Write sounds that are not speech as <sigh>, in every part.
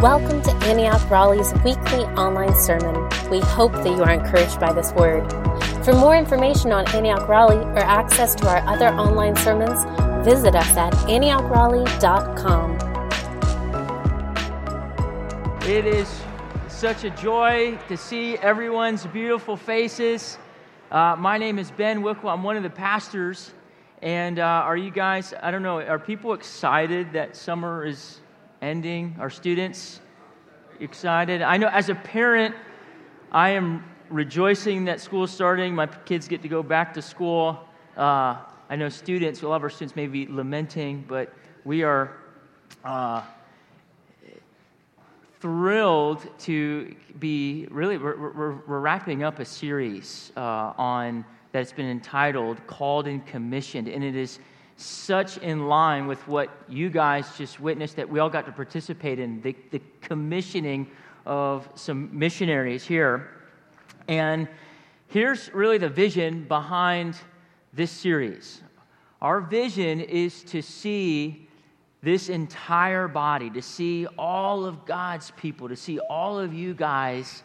Welcome to Antioch Raleigh's weekly online sermon. We hope that you are encouraged by this word. For more information on Antioch Raleigh or access to our other online sermons, visit us at AntiochRaleigh.com. It is such a joy to see everyone's beautiful faces. Uh, my name is Ben Wickle. I'm one of the pastors. And uh, are you guys, I don't know, are people excited that summer is ending? Are students excited? I know as a parent, I am rejoicing that school's starting. My kids get to go back to school. Uh, I know students, a lot of our students may be lamenting, but we are uh, thrilled to be really, we're, we're, we're wrapping up a series uh, on that's been entitled Called and Commissioned, and it is such in line with what you guys just witnessed that we all got to participate in the, the commissioning of some missionaries here. And here's really the vision behind this series. Our vision is to see this entire body, to see all of God's people, to see all of you guys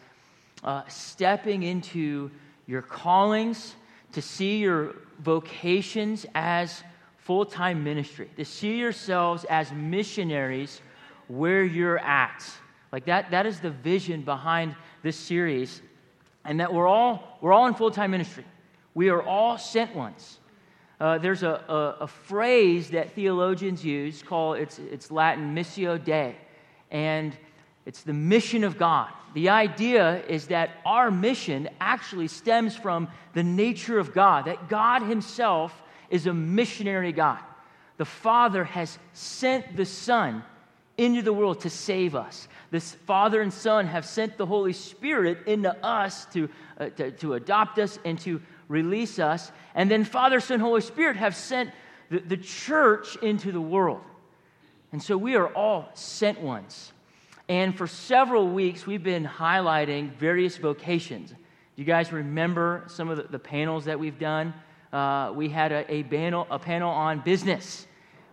uh, stepping into your callings, to see your vocations as full time ministry, to see yourselves as missionaries where you're at. Like that, that is the vision behind this series. And that we're all, we're all in full time ministry. We are all sent ones. Uh, there's a, a, a, phrase that theologians use called it's, it's Latin missio Dei, and it's the mission of God. The idea is that our mission actually stems from the nature of God, that God Himself is a missionary God. The Father has sent the Son into the world to save us. The Father and Son have sent the Holy Spirit into us to, uh, to, to, adopt us and to release us. And then Father, Son, Holy Spirit have sent the, the church into the world. And so we are all sent ones. And for several weeks, we've been highlighting various vocations. Do you guys remember some of the, the panels that we've done? Uh, we had a, a, panel, a panel on business.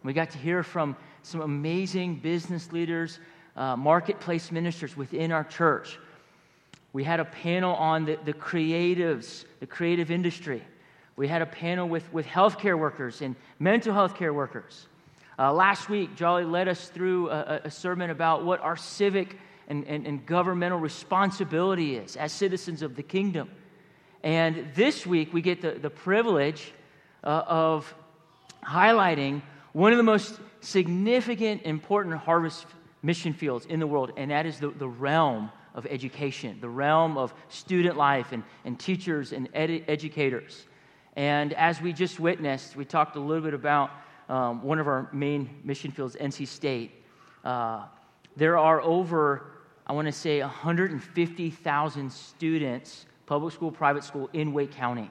We got to hear from some amazing business leaders, uh, marketplace ministers within our church. We had a panel on the, the creatives, the creative industry. We had a panel with, with healthcare workers and mental health care workers. Uh, last week, Jolly led us through a, a sermon about what our civic and, and, and governmental responsibility is as citizens of the kingdom. And this week, we get the, the privilege uh, of highlighting one of the most significant, important harvest mission fields in the world, and that is the, the realm of education, the realm of student life and, and teachers and educators. And as we just witnessed, we talked a little bit about um, one of our main mission fields, NC State. Uh, there are over, I want to say, 150,000 students public school, private school in Wake County.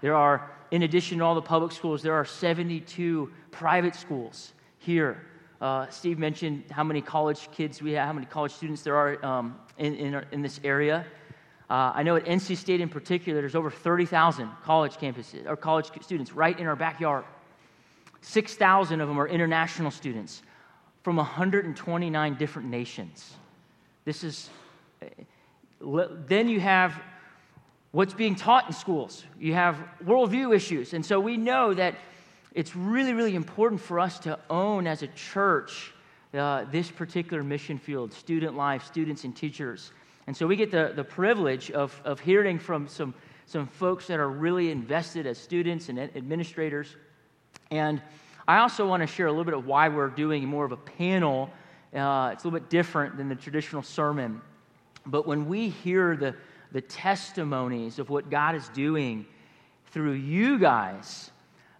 There are, in addition to all the public schools, there are 72 private schools here. Uh, Steve mentioned how many college kids we have, how many college students there are um, in, in, in, this area. Uh, I know at NC State in particular, there's over 30,000 college campuses or college students right in our backyard. 6,000 of them are international students from 129 different nations. This is, then you have what's being taught in schools. You have worldview issues. And so we know that it's really, really important for us to own as a church uh, this particular mission field student life, students, and teachers. And so we get the, the privilege of, of hearing from some, some folks that are really invested as students and administrators. And I also want to share a little bit of why we're doing more of a panel. Uh, it's a little bit different than the traditional sermon. But when we hear the, the testimonies of what God is doing through you guys,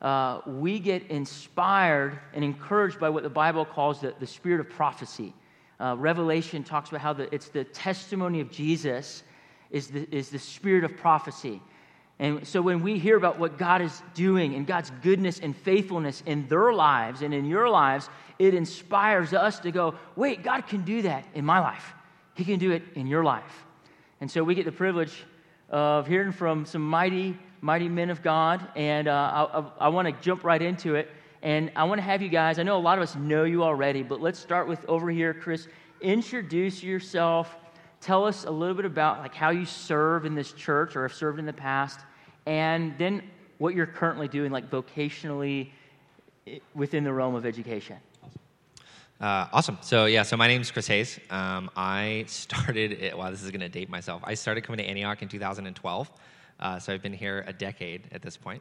uh, we get inspired and encouraged by what the Bible calls the, the spirit of prophecy. Uh, Revelation talks about how the, it's the testimony of Jesus is the, is the spirit of prophecy. And so when we hear about what God is doing and God's goodness and faithfulness in their lives and in your lives, it inspires us to go, wait, God can do that in my life. He can do it in your life. And so we get the privilege of hearing from some mighty, mighty men of God. And uh, I, I, want to jump right into it. And I want to have you guys, I know a lot of us know you already, but let's start with over here, Chris. introduce yourself. Tell us a little bit about like how you serve in this church or have served in the past, and then what you're currently doing, like vocationally within the realm of education. Uh, awesome. So yeah, so my name is Chris Hayes. Um, I started. <laughs> It, wow, this is going to date myself. I started coming to Antioch in 2012. Uh, so I've been here a decade at this point.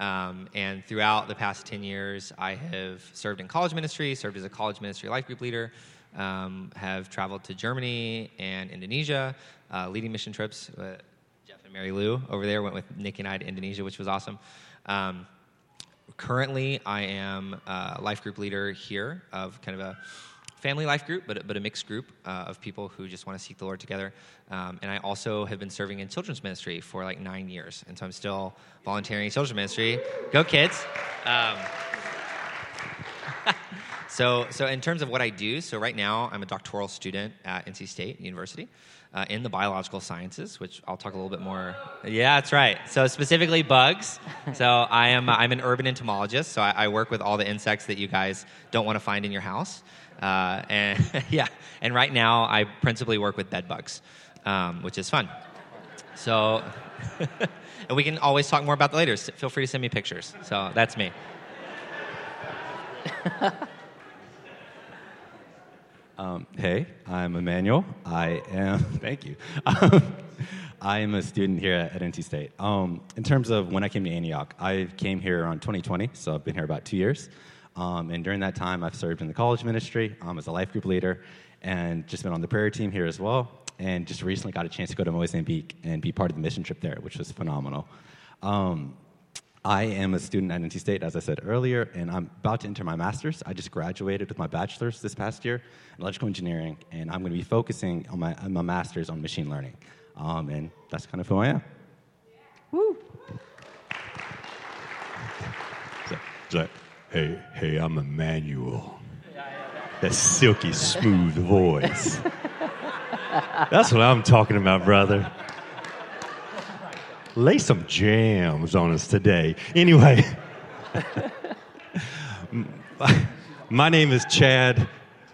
Um, and throughout the past 10 years, I have served in college ministry, served as a college ministry life group leader, um, have traveled to Germany and Indonesia, uh, leading mission trips. Uh, Jeff and Mary Lou over there went with Nick and I to Indonesia, which was awesome. Currently, I am a life group leader here of kind of a family life group, but, but a mixed group uh, of people who just want to seek the Lord together. Um, and I also have been serving in children's ministry for like nine years. And so I'm still volunteering in children's ministry. Go, kids. Um, <laughs> so, so, in terms of what I do, so right now I'm a doctoral student at NC State University uh, in the biological sciences, which I'll talk a little bit more. Yeah, that's right. So specifically bugs. So I am I'm an urban entomologist. So I, I work with all the insects that you guys don't want to find in your house. Uh, and <laughs> yeah, and right now I principally work with bed bugs, um, which is fun. So, <laughs> and we can always talk more about that later. Feel free to send me pictures. So that's me. <laughs> Um, hey, I'm Emmanuel. I am, <laughs> thank you. <laughs> I am a student here at, NC State. Um, in terms of when I came to Antioch, I came here on 2020, so I've been here about two years. Um, and during that time, I've served in the college ministry um, as a life group leader and just been on the prayer team here as well. And just recently got a chance to go to Mozambique and be part of the mission trip there, which was phenomenal. Um, I am a student at NC State, as I said earlier, and I'm about to enter my master's. I just graduated with my bachelor's this past year in electrical engineering, and I'm going to be focusing on my, on my master's on machine learning. Um, and that's kind of who I am. Woo! So, so, hey, hey, I'm Emmanuel. That silky smooth voice. <laughs> That's what I'm talking about, brother lay some jams on us today. Anyway, <laughs> my name is Chad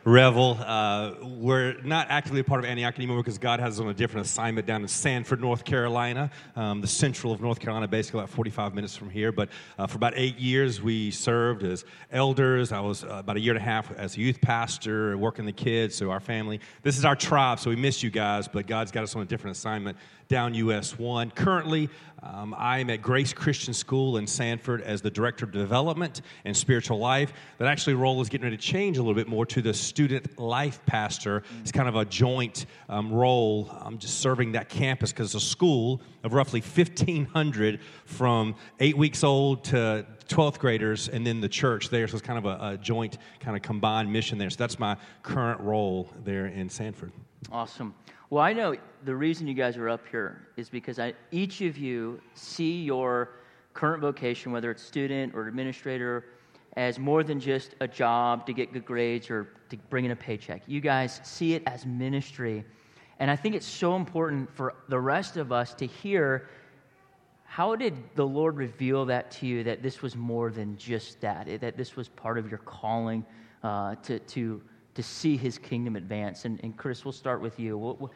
Revel. Uh, we're not actively a part of Antioch anymore because God has us on a different assignment down in Sanford, North Carolina, um, the central of North Carolina, basically about 45 minutes from here. But uh, for about eight years, we served as elders. I was uh, about a year and a half as a youth pastor, working the kids. So our family, this is our tribe. So we miss you guys, but God's got us on a different assignment down US 1. Currently, um, I'm at Grace Christian School in Sanford as the Director of Development and Spiritual Life. That actually role is getting ready to change a little bit more to the Student Life Pastor. It's kind of a joint um, role. I'm just serving that campus because it's a school of roughly 1,500 from eight weeks old to 12th graders and then the church there. So it's kind of a, a joint, kind of combined mission there. So that's my current role there in Sanford. Awesome. Well, I know the reason you guys are up here is because I, each of you see your current vocation, whether it's student or administrator, as more than just a job to get good grades or to bring in a paycheck. You guys see it as ministry. And I think it's so important for the rest of us to hear how did the Lord reveal that to you that this was more than just that, that this was part of your calling uh, to, to to see his kingdom advance. And, and Chris, we'll start with you. What,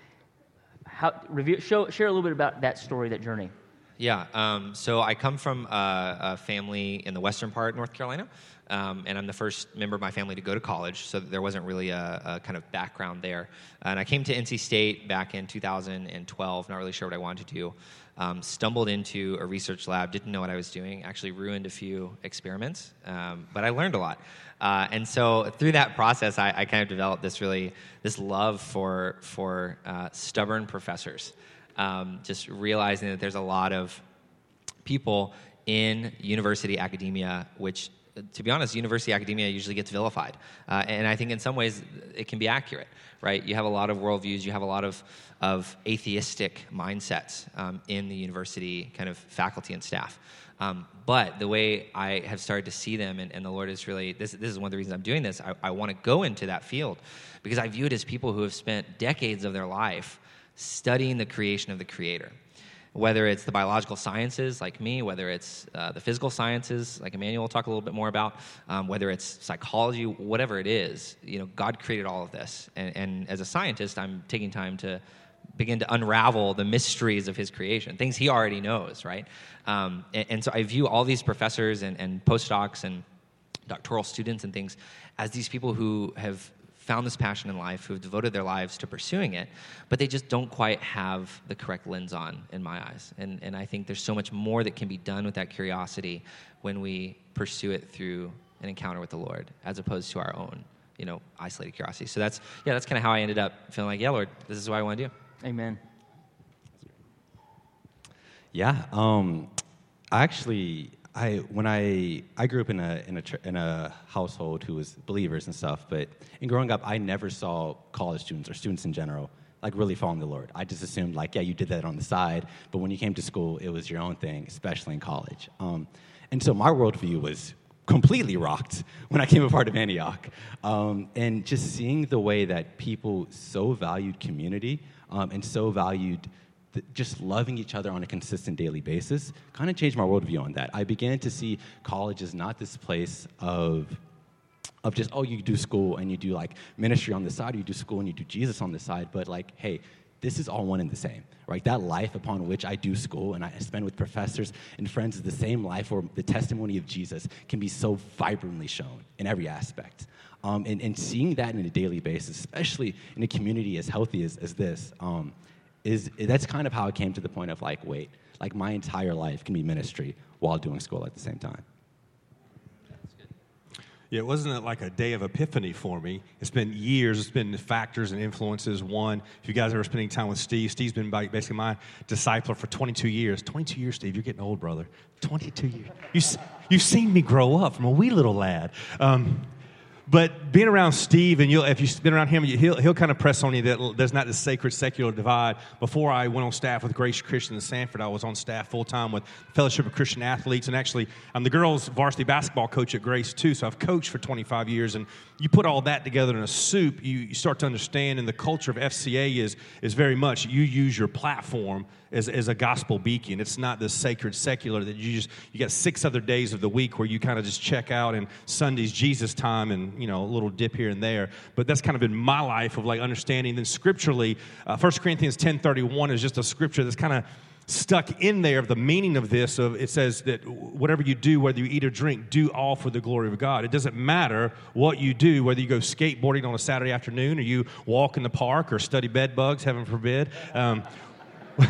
how, review, show, share a little bit about that story, that journey. Yeah, um, so I come from a, a, family in the western part of North Carolina, um, and I'm the first member of my family to go to college, so there wasn't really a, a, kind of background there. And I came to NC State back in 2012, not really sure what I wanted to do. Um, stumbled into a research lab, didn't know what I was doing, actually ruined a few experiments, um, but I learned a lot. Uh, and so through that process, I, I, kind of developed this really this love for for uh, stubborn professors. Um, just realizing that there's a lot of people in university academia which to be honest, university academia usually gets vilified. Uh, and I think in some ways it can be accurate, right? You have a lot of worldviews, you have a lot of, of atheistic mindsets um, in the university kind of faculty and staff. Um, but the way I have started to see them, and, and, the Lord is really, this, this is one of the reasons I'm doing this, I, I want to go into that field because I view it as people who have spent decades of their life studying the creation of the Creator. whether it's the biological sciences like me, whether it's uh, the physical sciences like Emmanuel will talk a little bit more about, um, whether it's psychology, whatever it is, you know, God created all of this. And, and as a scientist, I'm taking time to begin to unravel the mysteries of his creation, things he already knows, right? Um, and, and, so I view all these professors and, and postdocs and doctoral students and things as these people who have found this passion in life, who have devoted their lives to pursuing it, but they just don't quite have the correct lens on, in my eyes. And, and I think there's so much more that can be done with that curiosity when we pursue it through an encounter with the Lord, as opposed to our own, you know, isolated curiosity. So that's, yeah, that's kind of how I ended up feeling like, yeah, Lord, this is what I want to do. Amen. Yeah, um, actually, I when I I grew up in a in a in a household who was believers and stuff, but in growing up, I never saw college students or students in general like really following the Lord. I just assumed like, yeah, you did that on the side, but when you came to school, it was your own thing, especially in college. Um, and so my worldview was completely rocked <laughs> when I came a part of Antioch, um, and just seeing the way that people so valued community um, and so valued just loving each other on a consistent daily basis kind of changed my worldview on that. I began to see college as not this place of of just oh you do school and you do like ministry on the side, or you do school and you do Jesus on the side, but like hey, this is all one and the same, right? That life upon which I do school and I spend with professors and friends is the same life where the testimony of Jesus can be so vibrantly shown in every aspect. Um, and, and seeing that on a daily basis, especially in a community as healthy as, as this, um, is that's kind of how it came to the point of like, wait, like my entire life can be ministry while doing school at the same time. Yeah, it wasn't like a day of epiphany for me. It's been years. It's been factors and influences. One, if you guys are spending time with Steve, Steve's been basically my discipler for 22 years. 22 years, Steve. You're getting old, brother. 22 years. You, you've seen me grow up from a wee little lad. Um, but being around Steve, and you'll, if you've been around him, he'll, he'll kind of press on you that there's not this sacred secular divide. Before I went on staff with Grace Christian in Sanford, I was on staff full time with Fellowship of Christian Athletes. And actually, I'm the girls' varsity basketball coach at Grace, too. So I've coached for 25 years. And you put all that together in a soup, you, you start to understand. And the culture of FCA is, is very much you use your platform as, as a gospel beacon. It's not this sacred secular that you just, you got six other days of the week where you kind of just check out and Sunday's Jesus time and, you know, a little dip here and there. But that's kind of been my life of like understanding. Then scripturally, uh, 1 Corinthians 10.31 is just a scripture that's kind of stuck in there of the meaning of this of it says that whatever you do whether you eat or drink do all for the glory of god it doesn't matter what you do whether you go skateboarding on a saturday afternoon or you walk in the park or study bed bugs heaven forbid um, <laughs>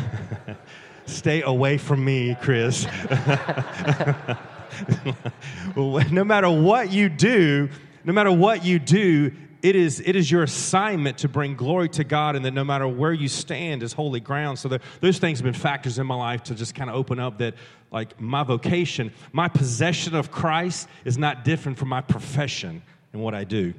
Stay away from me, Chris. <laughs> no matter what you do, no matter what you do, it is, it is your assignment to bring glory to God, and that no matter where you stand is holy ground. So, the, those things have been factors in my life to just kind of open up that, like, my vocation, my possession of Christ is not different from my profession and what I do.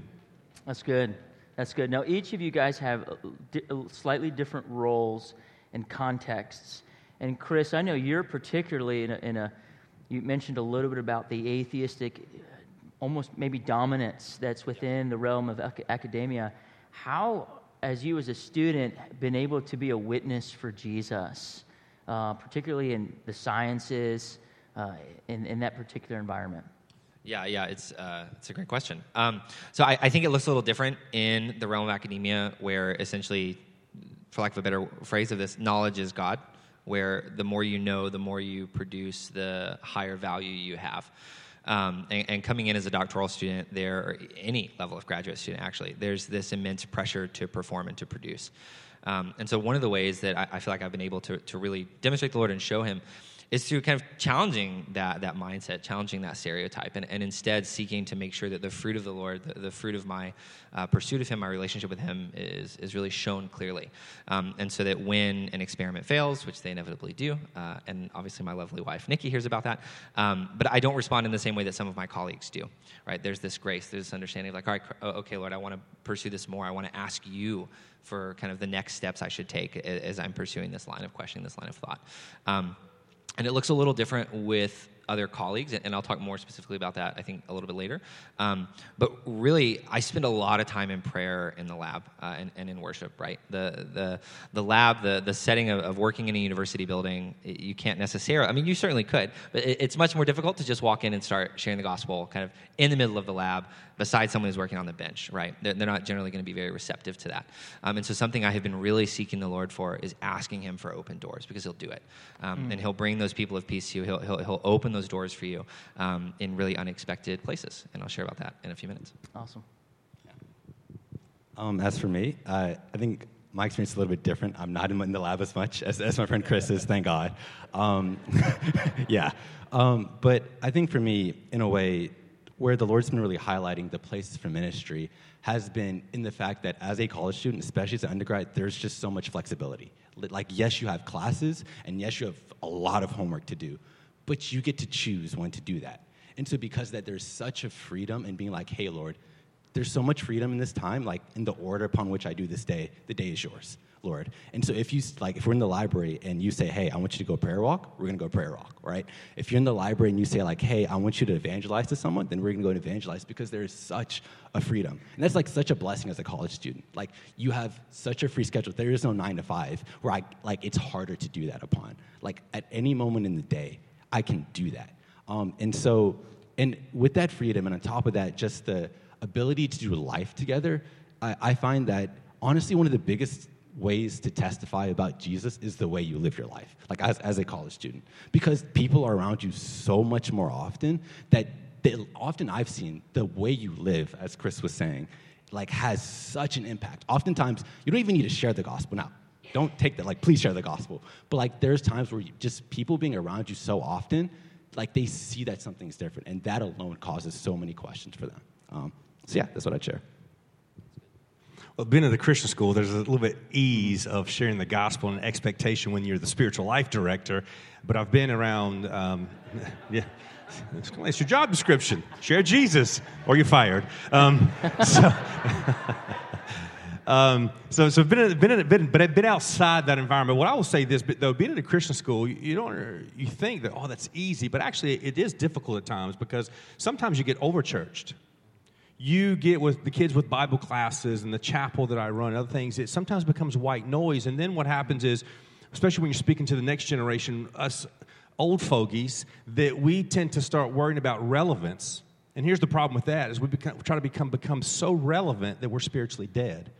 That's good. That's good. Now, each of you guys have uh, uh, slightly different roles and contexts. And Chris, I know you're particularly in a, in a you mentioned a little bit about the atheistic, almost maybe dominance that's within the realm of academia. How, as you as a student, been able to be a witness for Jesus, uh, particularly in the sciences, uh, in, in that particular environment? Yeah, yeah, it's uh, it's a great question. Um, so I, I, think it looks a little different in the realm of academia, where essentially for lack of a better phrase of this, knowledge is God, where the more you know, the more you produce, the higher value you have. Um, and, and, coming in as a doctoral student there, or any level of graduate student actually, there's this immense pressure to perform and to produce. Um, and so, one of the ways that I, I, feel like I've been able to, to really demonstrate the Lord and show Him is through kind of challenging that, that mindset, challenging that stereotype, and, and instead seeking to make sure that the fruit of the Lord, the, the fruit of my uh, pursuit of Him, my relationship with Him, is, is really shown clearly. Um, and so that when an experiment fails, which they inevitably do, uh, and obviously my lovely wife, Nikki, hears about that, um, but I don't respond in the same way that some of my colleagues do, right? There's this grace, there's this understanding of like, all right, okay, Lord, I want to pursue this more. I want to ask you for kind of the next steps I should take as I'm pursuing this line of questioning, this line of thought. Um, and it looks a little different with other colleagues, and I'll talk more specifically about that, I think, a little bit later. Um, but really, I spend a lot of time in prayer in the lab uh, and, and, in worship, right? The, the, the lab, the, the setting of, of, working in a university building, you can't necessarily, I mean, you certainly could, but it, it's much more difficult to just walk in and start sharing the gospel kind of in the middle of the lab beside someone who's working on the bench, right? They're, they're not generally going to be very receptive to that. Um, and so, something I have been really seeking the Lord for is asking Him for open doors because He'll do it. Um, mm. And He'll bring those people of peace to you. He'll, he'll, he'll open those doors for you um, in really unexpected places. And I'll share about that in a few minutes. Awesome. Um, as for me, uh, I think my experience is a little bit different. I'm not in the lab as much as, as my friend Chris is, thank God. Um, <laughs> yeah. Um, but I think for me, in a way, where the Lord's been really highlighting the places for ministry has been in the fact that as a college student, especially as an undergrad, there's just so much flexibility. Like, yes, you have classes, and yes, you have a lot of homework to do, but you get to choose when to do that. And so, because that, there's such a freedom in being like, hey, Lord, there's so much freedom in this time, like in the order upon which I do this day, the day is yours. Lord. And so if you like if we're in the library and you say, "Hey, I want you to go prayer walk," we're going to go prayer walk, right? If you're in the library and you say like, "Hey, I want you to evangelize to someone," then we're going to go and evangelize because there is such a freedom. And that's like such a blessing as a college student. Like you have such a free schedule. There is no 9 to 5 where I like it's harder to do that upon. Like at any moment in the day, I can do that. Um, and so and with that freedom and on top of that just the ability to do life together, I, I find that honestly one of the biggest ways to testify about Jesus is the way you live your life, like as, as a college student. Because people are around you so much more often that they, often I've seen the way you live, as Chris was saying, like has such an impact. Oftentimes, you don't even need to share the gospel. Now, don't take that, like, please share the gospel. But like, there's times where you, just people being around you so often, like, they see that something's different, and that alone causes so many questions for them. Um, so, yeah, that's what I'd share. Well, being at the Christian school, there's a little bit ease of sharing the gospel and expectation when you're the spiritual life director. But I've been around, um, <laughs> yeah, it's your job description. Share Jesus, or you're fired. Um, <laughs> so, <laughs> um, so, so been, been, been, but I've been outside that environment. What I will say this, but though, being at a Christian school, you, you don't, you think that oh, that's easy, but actually it is difficult at times because sometimes you get overchurched you get with the kids with Bible classes and the chapel that I run other things, it sometimes becomes white noise. And then what happens is, especially when you're speaking to the next generation, us old fogies, that we tend to start worrying about relevance. And here's the problem with that is we become, try to become, become so relevant that we're spiritually dead.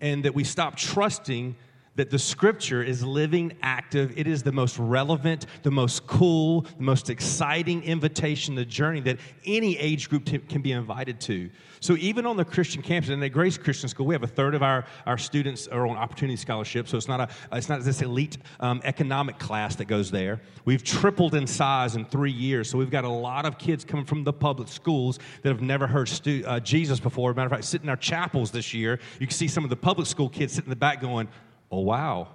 And that we stop trusting that the scripture is living, active. It is the most relevant, the most cool, the most exciting invitation, the journey that any age group t- can be invited to. So, even on the Christian campus, and at Grace Christian School, we have a third of our, our students are on Opportunity Scholarship. So, it's not, a, it's not this elite um, economic class that goes there. We've tripled in size in three years. So, we've got a lot of kids coming from the public schools that have never heard stu- uh, Jesus before. Matter of fact, sitting in our chapels this year, you can see some of the public school kids sitting in the back going, Oh, wow.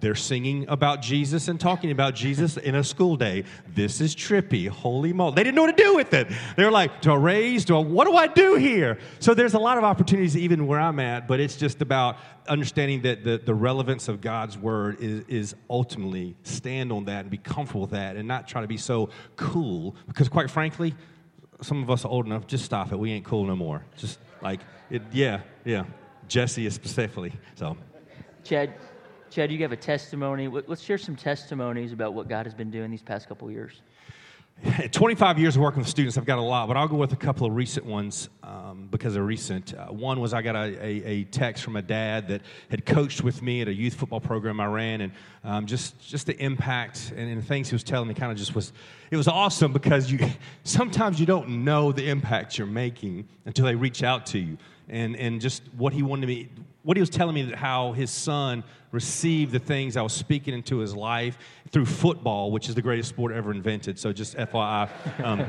They're singing about Jesus and talking about Jesus in a school day. This is trippy. Holy moly. They didn't know what to do with it. They were like, do I raise? Do I, what do I do here? So there's a lot of opportunities even where I'm at, but it's just about understanding that the, the relevance of God's word is, is ultimately stand on that and be comfortable with that and not try to be so cool. Because quite frankly, some of us are old enough, just stop it. We ain't cool no more. Just like, it, yeah, yeah. Jesse is specifically. So, Chad, Chad, you have a testimony. Let's share some testimonies about what God has been doing these past couple years. <laughs> 25 years of working with students, I've got a lot, but I'll go with a couple of recent ones um, because they're recent. Uh, one was I got a, a, a, text from a dad that had coached with me at a youth football program I ran, and um, just just the impact and, and, the things he was telling me kind of just was it was awesome because you <laughs> sometimes you don't know the impact you're making until they reach out to you and, and just what he wanted me, what he was telling me that how his son received the things I was speaking into his life through football, which is the greatest sport ever invented. So just FYI. Um,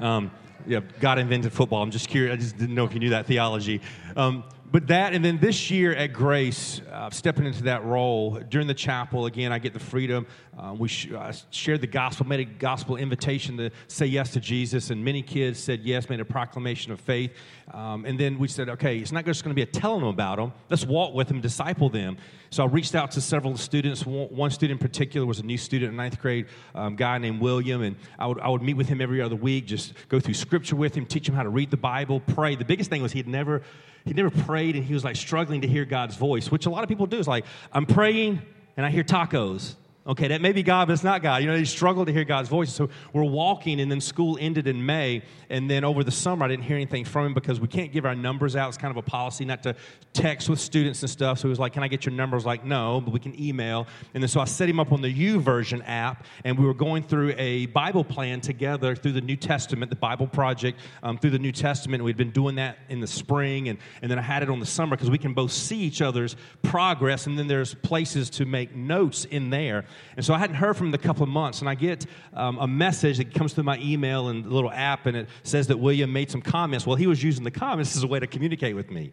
<laughs> um, yeah, God invented football. I'm just curious. I just didn't know if you knew that theology. Um, but that, and then this year at Grace, uh, stepping into that role during the chapel, again, I get the freedom. Uh, we sh- uh, shared the gospel, made a gospel invitation to say yes to Jesus, and many kids said yes, made a proclamation of faith. Um, and then we said, okay, it's not just going to be a telling them about them. Let's walk with them, disciple them. So I reached out to several students. One student in particular was a new student in ninth grade, um, guy named William, and I would, I would meet with him every other week, just go through scripture with him, teach him how to read the Bible, pray. The biggest thing was he'd never he never prayed and he was like struggling to hear God's voice, which a lot of people do. It's like, I'm praying and I hear tacos. Okay, that may be God, but it's not God. You know, they struggle to hear God's voice. So we're walking, and then school ended in May. And then over the summer, I didn't hear anything from him because we can't give our numbers out. It's kind of a policy not to text with students and stuff. So he was like, Can I get your number? Like, No, but we can email. And then so I set him up on the YouVersion app, and we were going through a Bible plan together through the New Testament, the Bible Project um, through the New Testament. We'd been doing that in the spring, and, and then I had it on the summer because we can both see each other's progress, and then there's places to make notes in there. And so I hadn't heard from him in a couple of months, and I get um, a message that comes through my email and the little app, and it says that William made some comments. Well, he was using the comments as a way to communicate with me.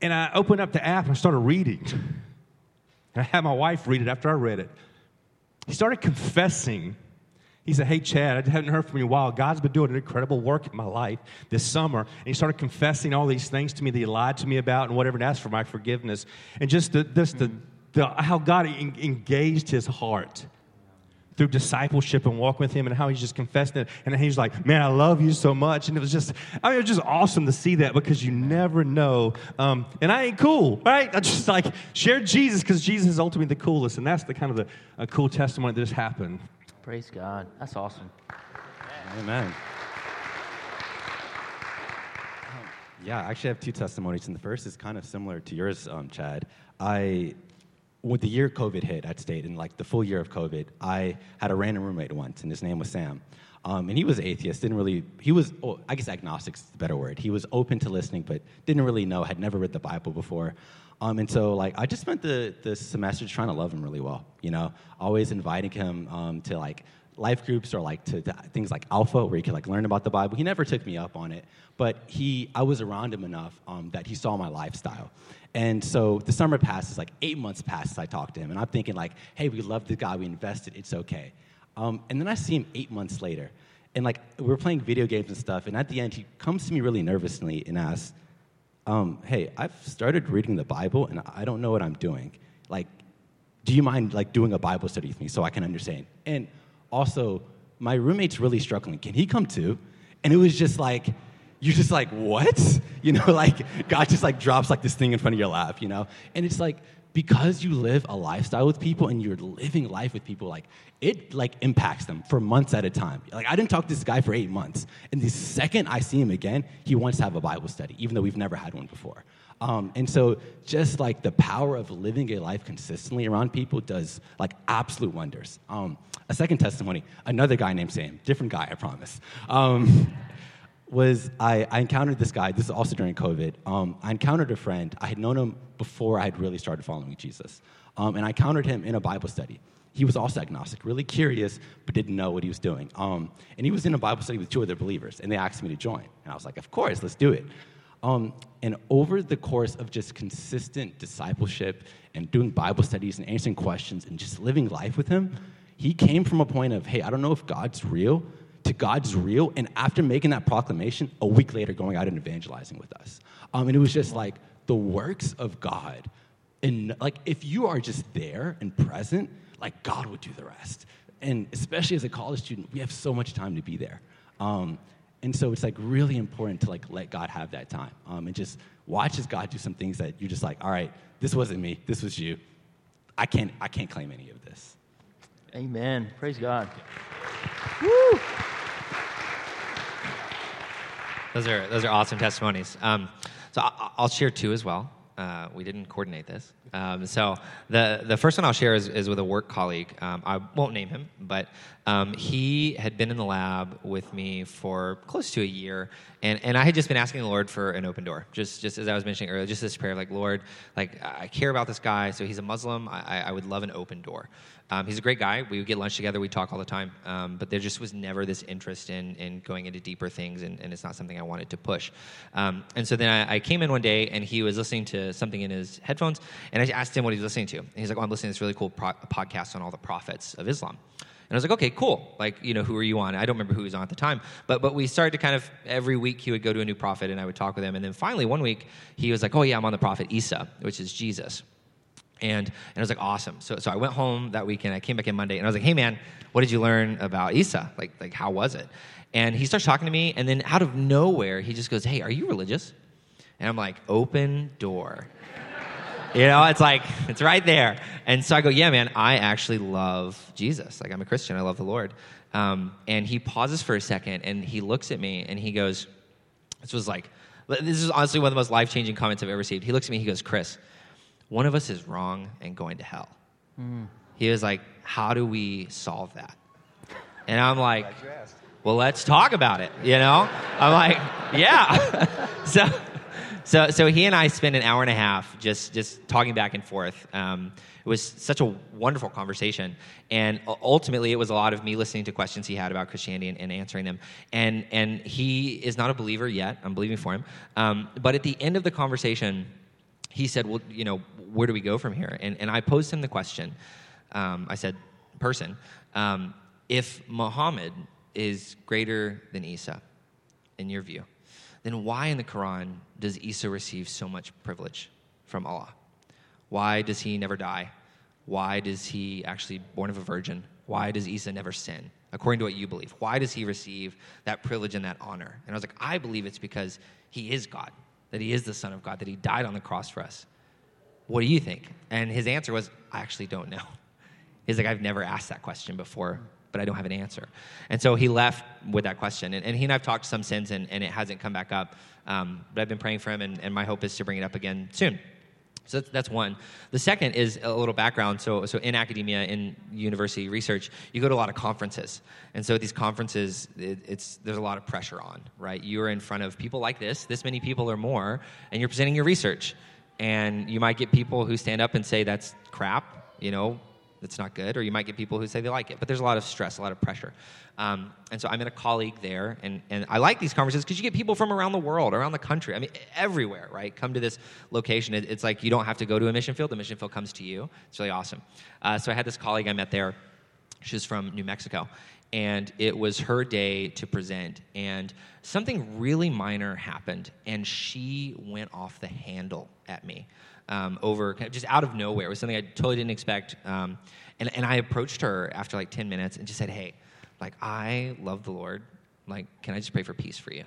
And I opened up the app and I started reading. And I had my wife read it after I read it. He started confessing. He said, Hey, Chad, I haven't heard from you in a while. God's been doing an incredible work in my life this summer. And he started confessing all these things to me that he lied to me about and whatever, and asked for my forgiveness. And just the, just the, the, how God engaged his heart through discipleship and walking with him and how he's just confessing it. And he's like, man, I love you so much. And it was just, I mean, it was just awesome to see that because you never know. Um, and I ain't cool, right? I just like share Jesus because Jesus is ultimately the coolest. And that's the kind of the a cool testimony that just happened. Praise God. That's awesome. Amen. Yeah, I actually have two testimonies, and the first is kind of similar to yours, um, Chad. I with the year COVID hit at State, and like the full year of COVID, I had a random roommate once, and his name was Sam. Um, and he was atheist, didn't really, he was, oh, I guess agnostic is the better word. He was open to listening, but didn't really know, had never read the Bible before. Um, and so, like, I just spent the, the semester trying to love him really well, you know, always inviting him um, to, like, life groups or, like, to, to, things like Alpha, where he could, like, learn about the Bible. He never took me up on it, but he, I was around him enough um, that he saw my lifestyle. And so the summer passes, like eight months passes, I talked to him, and I'm thinking like, hey, we love the guy, we invested, it's okay. Um, and then I see him eight months later, and like we're playing video games and stuff, and at the end he comes to me really nervously and asks, um, hey, I've started reading the Bible and I don't know what I'm doing. Like, do you mind like doing a Bible study with me so I can understand? And also, my roommate's really struggling. Can he come too? And it was just like, you're just like, what? <laughs> You know, like God just like drops like this thing in front of your lap, you know? And it's like, because you live a lifestyle with people and you're living life with people, like it like impacts them for months at a time. Like I didn't talk to this guy for eight months. And the second I see him again, he wants to have a Bible study, even though we've never had one before. Um, and so just like the power of living a life consistently around people does like absolute wonders. Um, a second testimony, another guy named Sam, different guy, I promise. Um, <laughs> was I, I, encountered this guy. This is also during COVID. Um, I encountered a friend. I had known him before I had really started following Jesus. Um, and I encountered him in a Bible study. He was also agnostic, really curious, but didn't know what he was doing. Um, and he was in a Bible study with two other believers, and they asked me to join. And I was like, of course, let's do it. Um, and over the course of just consistent discipleship and doing Bible studies and answering questions and just living life with him, he came from a point of, hey, I don't know if God's real, to God's real. And after making that proclamation, a week later, going out and evangelizing with us. Um, and it was just like the works of God. And like, if you are just there and present, like, God would do the rest. And especially as a college student, we have so much time to be there. Um, and so it's like really important to like let God have that time um, and just watch as God do some things that you're just like, all right, this wasn't me, this was you. I can't, I can't claim any of this. Amen. Praise God. Woo! Those are those are awesome testimonies. Um, so I, will share two as well. Uh, we didn't coordinate this. Um, so the the first one I'll share is, is with a work colleague. Um, I won't name him, but um, he had been in the lab with me for close to a year, and, and I had just been asking the Lord for an open door. Just just as I was mentioning earlier, just this prayer, like Lord, like I care about this guy. So he's a Muslim. I, I would love an open door. Um, he's a great guy. We would get lunch together. We talk all the time. Um, but there just was never this interest in, in going into deeper things, and, and it's not something I wanted to push. Um, and so then I, I, came in one day, and he was listening to something in his headphones, and I asked him what he was listening to. And he's like, "Oh, I'm listening to this really cool pro- podcast on all the prophets of Islam." And I was like, okay, cool. Like, you know, who are you on? I don't remember who he was on at the time. But but we started to kind of every week he would go to a new prophet and I would talk with him. And then finally one week he was like, oh yeah, I'm on the prophet Isa, which is Jesus. And, and I was like, awesome. So, so I went home that weekend. I came back in Monday, and I was like, hey, man, what did you learn about Isa? Like, like how was it? And he starts talking to me, and then out of nowhere, he just goes, hey, are you religious? And I'm like, open door. <laughs> you know, it's like, it's right there. And so I go, yeah, man, I actually love Jesus. Like, I'm a Christian. I love the Lord. Um, and he pauses for a second, and he looks at me, and he goes, this was like, this is honestly one of the most life changing comments I've ever received. He looks at me, he goes, Chris, one of us is wrong and going to hell. Mm. He was like, How do we solve that? And I'm like, Well, let's talk about it. You know? I'm like, Yeah. <laughs> so, so, so he and I spent an hour and a half just, just talking back and forth. Um, it was such a wonderful conversation. And ultimately, it was a lot of me listening to questions he had about Christianity and, and answering them. And, and he is not a believer yet. I'm believing for him. Um, but at the end of the conversation, he said, Well, you know, where do we go from here? And, and I posed him the question. Um, I said, Person, um, if Muhammad is greater than Isa, in your view, then why in the Quran does Isa receive so much privilege from Allah? Why does he never die? Why does he actually born of a virgin? Why does Isa never sin? According to what you believe, why does he receive that privilege and that honor? And I was like, I believe it's because he is God that he is the Son of God, that he died on the cross for us. What do you think? And his answer was, I actually don't know. <laughs> He's like, I've never asked that question before, but I don't have an answer. And so he left with that question. And, and he and I have talked some since, and, and it hasn't come back up. Um, but I've been praying for him, and, and my hope is to bring it up again soon. So that's, one. The second is a little background. So, so in academia, in university research, you go to a lot of conferences, and so these conferences, it, it's there's a lot of pressure on, right? You're in front of people like this, this many people or more, and you're presenting your research, and you might get people who stand up and say that's crap, you know, that's not good, or you might get people who say they like it. But there's a lot of stress, a lot of pressure. Um, and so I met a colleague there, and, and I like these conversations because you get people from around the world, around the country. I mean, everywhere, right? Come to this location. It, it's like you don't have to go to a mission field, the mission field comes to you. It's really awesome. Uh, so I had this colleague I met there. She's from New Mexico. And it was her day to present. And something really minor happened, and she went off the handle at me um, over just out of nowhere. It was something I totally didn't expect. Um, and, and I approached her after like 10 minutes and just said, Hey, like, I love the Lord. Like, can I just pray for peace for you?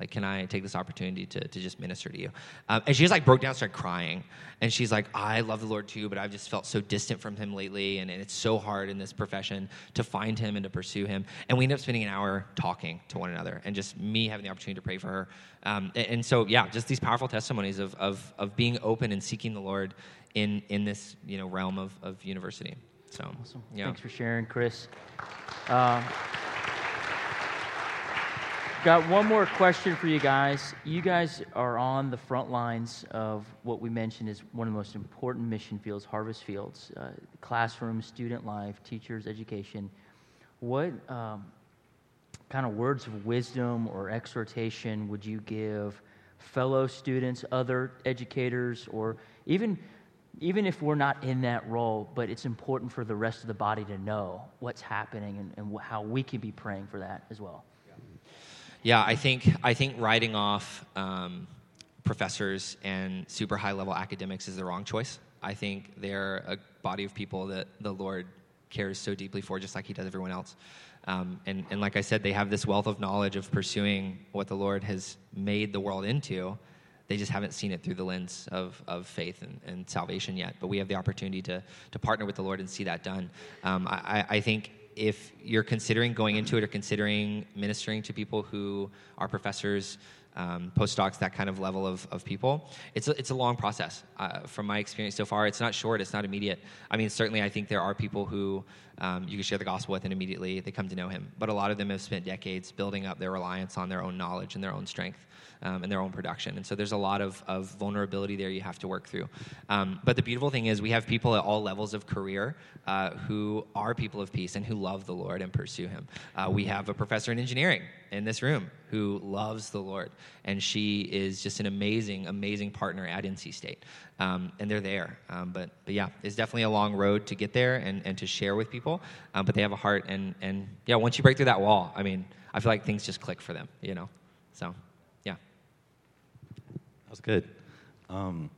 Like, can I take this opportunity to, to just minister to you? Um, and she just like broke down, started crying. And she's like, I love the Lord too, but I've just felt so distant from him lately. And, and it's so hard in this profession to find him and to pursue him. And we ended up spending an hour talking to one another and just me having the opportunity to pray for her. Um, and, and, so, yeah, just these powerful testimonies of, of, of being open and seeking the Lord in, in this you know, realm of, of university. So, awesome. yeah. Thanks for sharing, Chris. Uh, Got one more question for you guys. You guys are on the front lines of what we mentioned is one of the most important mission fields, harvest fields, uh, classroom, student life, teachers, education. What um, kind of words of wisdom or exhortation would you give fellow students, other educators, or even even if we're not in that role, but it's important for the rest of the body to know what's happening and, and how we can be praying for that as well. Yeah, I think I think writing off um, professors and super high level academics is the wrong choice. I think they're a body of people that the Lord cares so deeply for, just like He does everyone else. Um, and, and like I said, they have this wealth of knowledge of pursuing what the Lord has made the world into. They just haven't seen it through the lens of, of faith and, and salvation yet. But we have the opportunity to, to partner with the Lord and see that done. Um, I, I think if you're considering going into it or considering ministering to people who are professors, um, postdocs, that kind of level of, of people. It's a, it's a long process. Uh, from my experience so far, it's not short, it's not immediate. I mean, certainly I think there are people who um, you can share the gospel with and immediately they come to know him. But a lot of them have spent decades building up their reliance on their own knowledge and their own strength um, and their own production. And so there's a lot of, of vulnerability there you have to work through. Um, but the beautiful thing is we have people at all levels of career uh, who are people of peace and who love the Lord and pursue him. Uh, we have a professor in engineering in this room who loves the Lord. And she is just an amazing, amazing partner at NC State. Um, and they're there. Um, but, but yeah, it's definitely a long road to get there and, and to share with people. Um, but they have a heart. And, and yeah, once you break through that wall, I mean, I feel like things just click for them, you know? So, was good. Um,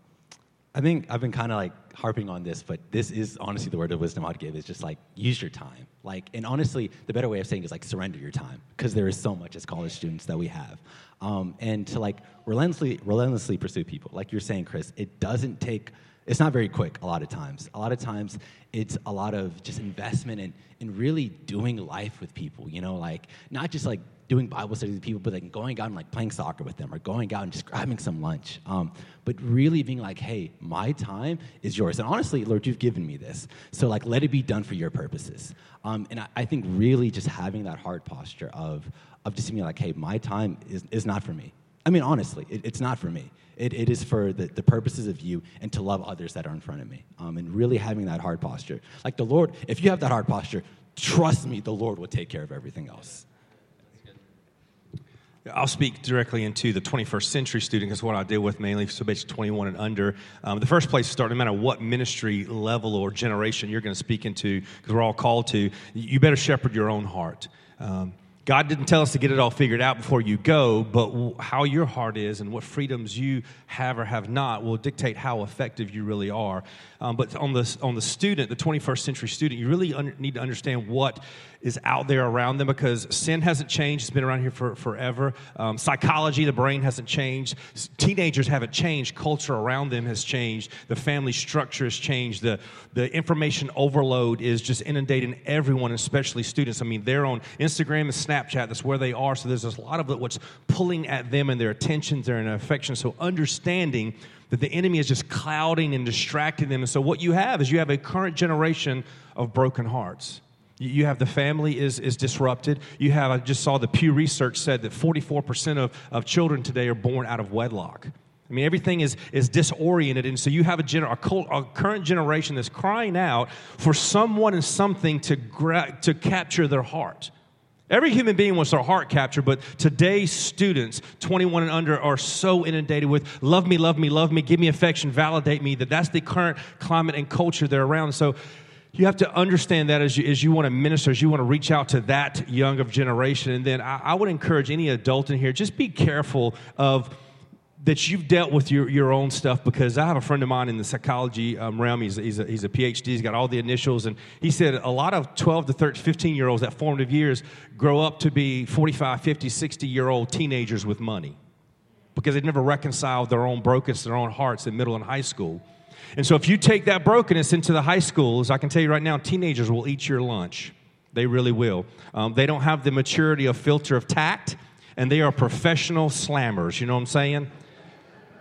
I think I've been kind of like harping on this, but this is honestly the word of wisdom I'd give is just like use your time. Like, and honestly, the better way of saying is like surrender your time because there is so much as college students that we have. Um, and to like relentlessly, relentlessly pursue people. Like you're saying, Chris, it doesn't take, it's not very quick a lot of times. A lot of times it's a lot of just investment in, in really doing life with people, you know, like not just like doing Bible studies with people, but like going out and like playing soccer with them or going out and just grabbing some lunch. Um, but really being like, hey, my time is yours. And honestly, Lord, you've given me this. So like, let it be done for your purposes. Um, and I, I, think really just having that hard posture of, of just being like, hey, my time is, is not for me. I mean, honestly, it, it's not for me. It, it is for the, the purposes of you and to love others that are in front of me. Um, and really having that hard posture. Like the Lord, if you have that hard posture, trust me, the Lord will take care of everything else. I'll speak directly into the 21st century student because what I deal with mainly, so basically 21 and under. Um, the first place to start, no matter what ministry level or generation you're going to speak into, because we're all called to, you better shepherd your own heart. Um, God didn't tell us to get it all figured out before you go, but how your heart is and what freedoms you have or have not will dictate how effective you really are. Um, but on the, on the student, the 21st century student, you really un- need to understand what is out there around them because sin hasn't changed. It's been around here for forever. Um, psychology, the brain hasn't changed. Teenagers haven't changed. Culture around them has changed. The family structure has changed. The, the information overload is just inundating everyone, especially students. I mean, they're on Instagram and Snapchat. That's where they are. So there's a lot of what's pulling at them and their attentions, their affection. So understanding that the enemy is just clouding and distracting them. And so what you have is you have a current generation of broken hearts. You have the family is, is disrupted. You have, I just saw the Pew Research said that 44% of, of children today are born out of wedlock. I mean, everything is, is disoriented. And so you have a, gener- a, cult, a current generation that's crying out for someone and something to, gra- to capture their heart. Every human being wants their heart captured, but today's students, 21 and under, are so inundated with love me, love me, love me, give me affection, validate me, that that's the current climate and culture they're around. So you have to understand that as you, as you want to minister, as you want to reach out to that young of generation. And then I, I would encourage any adult in here, just be careful of that you've dealt with your, your own stuff because I have a friend of mine in the psychology um, realm. He's, he's, a, he's a PhD, he's got all the initials. And he said a lot of 12 to 13, 15 year olds, that formative years, grow up to be 45, 50, 60 year old teenagers with money because they've never reconciled their own brokenness, their own hearts in middle and high school. And so if you take that brokenness into the high schools, I can tell you right now, teenagers will eat your lunch. They really will. Um, they don't have the maturity of filter of tact, and they are professional slammers. You know what I'm saying?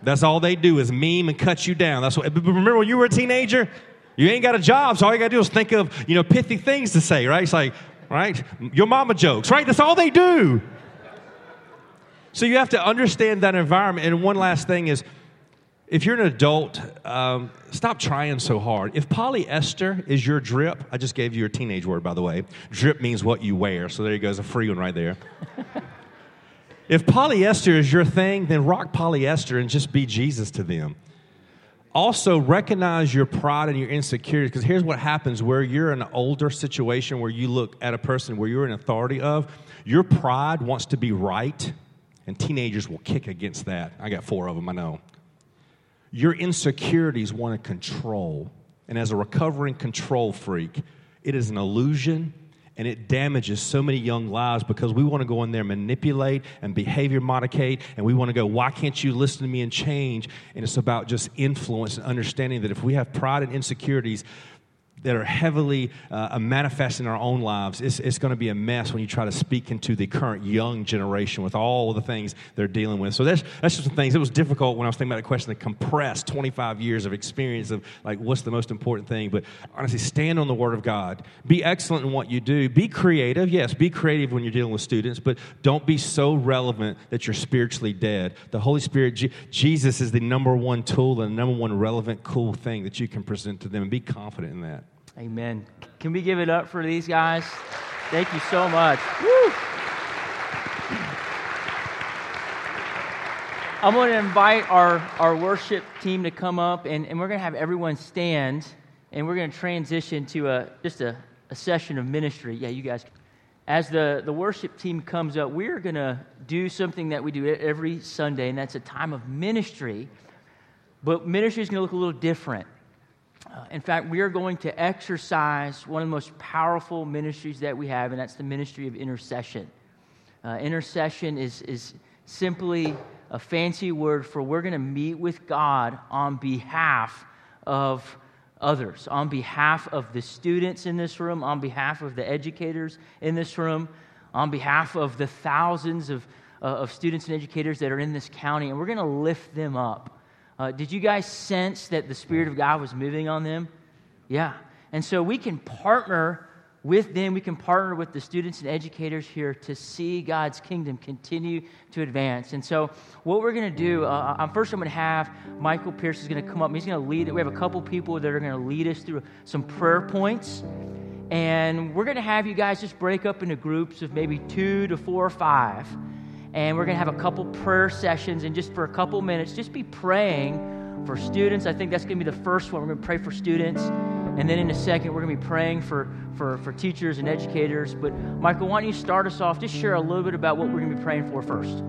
That's all they do is meme and cut you down. That's what. Remember when you were a teenager? You ain't got a job, so all you got to do is think of you know pithy things to say, right? It's like, right, your mama jokes, right? That's all they do. So you have to understand that environment. And one last thing is if you're an adult, um, stop trying so hard. If polyester is your drip, I just gave you a teenage word, by the way. Drip means what you wear. So there you go, it's a free one right there. <laughs> if polyester is your thing, then rock polyester and just be Jesus to them. Also, recognize your pride and your insecurities because here's what happens where you're in an older situation where you look at a person where you're in authority of, your pride wants to be right, and teenagers will kick against that. I got four of them, I know. Your insecurities want to control. And as a recovering control freak, it is an illusion and it damages so many young lives because we want to go in there manipulate and behavior modicate and we want to go why can't you listen to me and change and it's about just influence and understanding that if we have pride and insecurities that are heavily uh, manifest in our own lives, it's, it's going to be a mess when you try to speak into the current young generation with all the things they're dealing with. So that's, that's just some things. It was difficult when I was thinking about a question to compress 25 years of experience of like what's the most important thing. But honestly, stand on the Word of God. Be excellent in what you do. Be creative. Yes, be creative when you're dealing with students, but don't be so relevant that you're spiritually dead. The Holy Spirit, G- Jesus is the number one tool and the number one relevant, cool thing that you can present to them, and be confident in that. Amen. Can we give it up for these guys? Thank you so much. Woo! I'm going to invite our, our worship team to come up, and, and we're going to have everyone stand, and we're going to transition to a, just a, a session of ministry. Yeah, you guys. As the, the worship team comes up, we're going to do something that we do every Sunday, and that's a time of ministry. But ministry is going to look a little different. Uh, in fact, we are going to exercise one of the most powerful ministries that we have, and that's the ministry of intercession. Uh, intercession is, is simply a fancy word for we're going to meet with God on behalf of others, on behalf of the students in this room, on behalf of the educators in this room, on behalf of the thousands of, uh, of students and educators that are in this county, and we're going to lift them up. Uh, did you guys sense that the Spirit of God was moving on them? Yeah. And so we can partner with them, we can partner with the students and educators here to see God's kingdom continue to advance. And so, what we're going to do, uh, uh first, I'm going to have Michael Pierce is going to come up. He's going to lead it. We have a couple people that are going to lead us through some prayer points. And we're going to have you guys just break up into groups of maybe two to four or five and we're going to have a couple prayer sessions and just for a couple minutes. Just be praying for students. I think that's going to be the first one. We're going to pray for students. And then in a second we're going to be praying for, for, for teachers and educators. But michael why don't you start us off? Just share a little bit about what we're going to be praying for first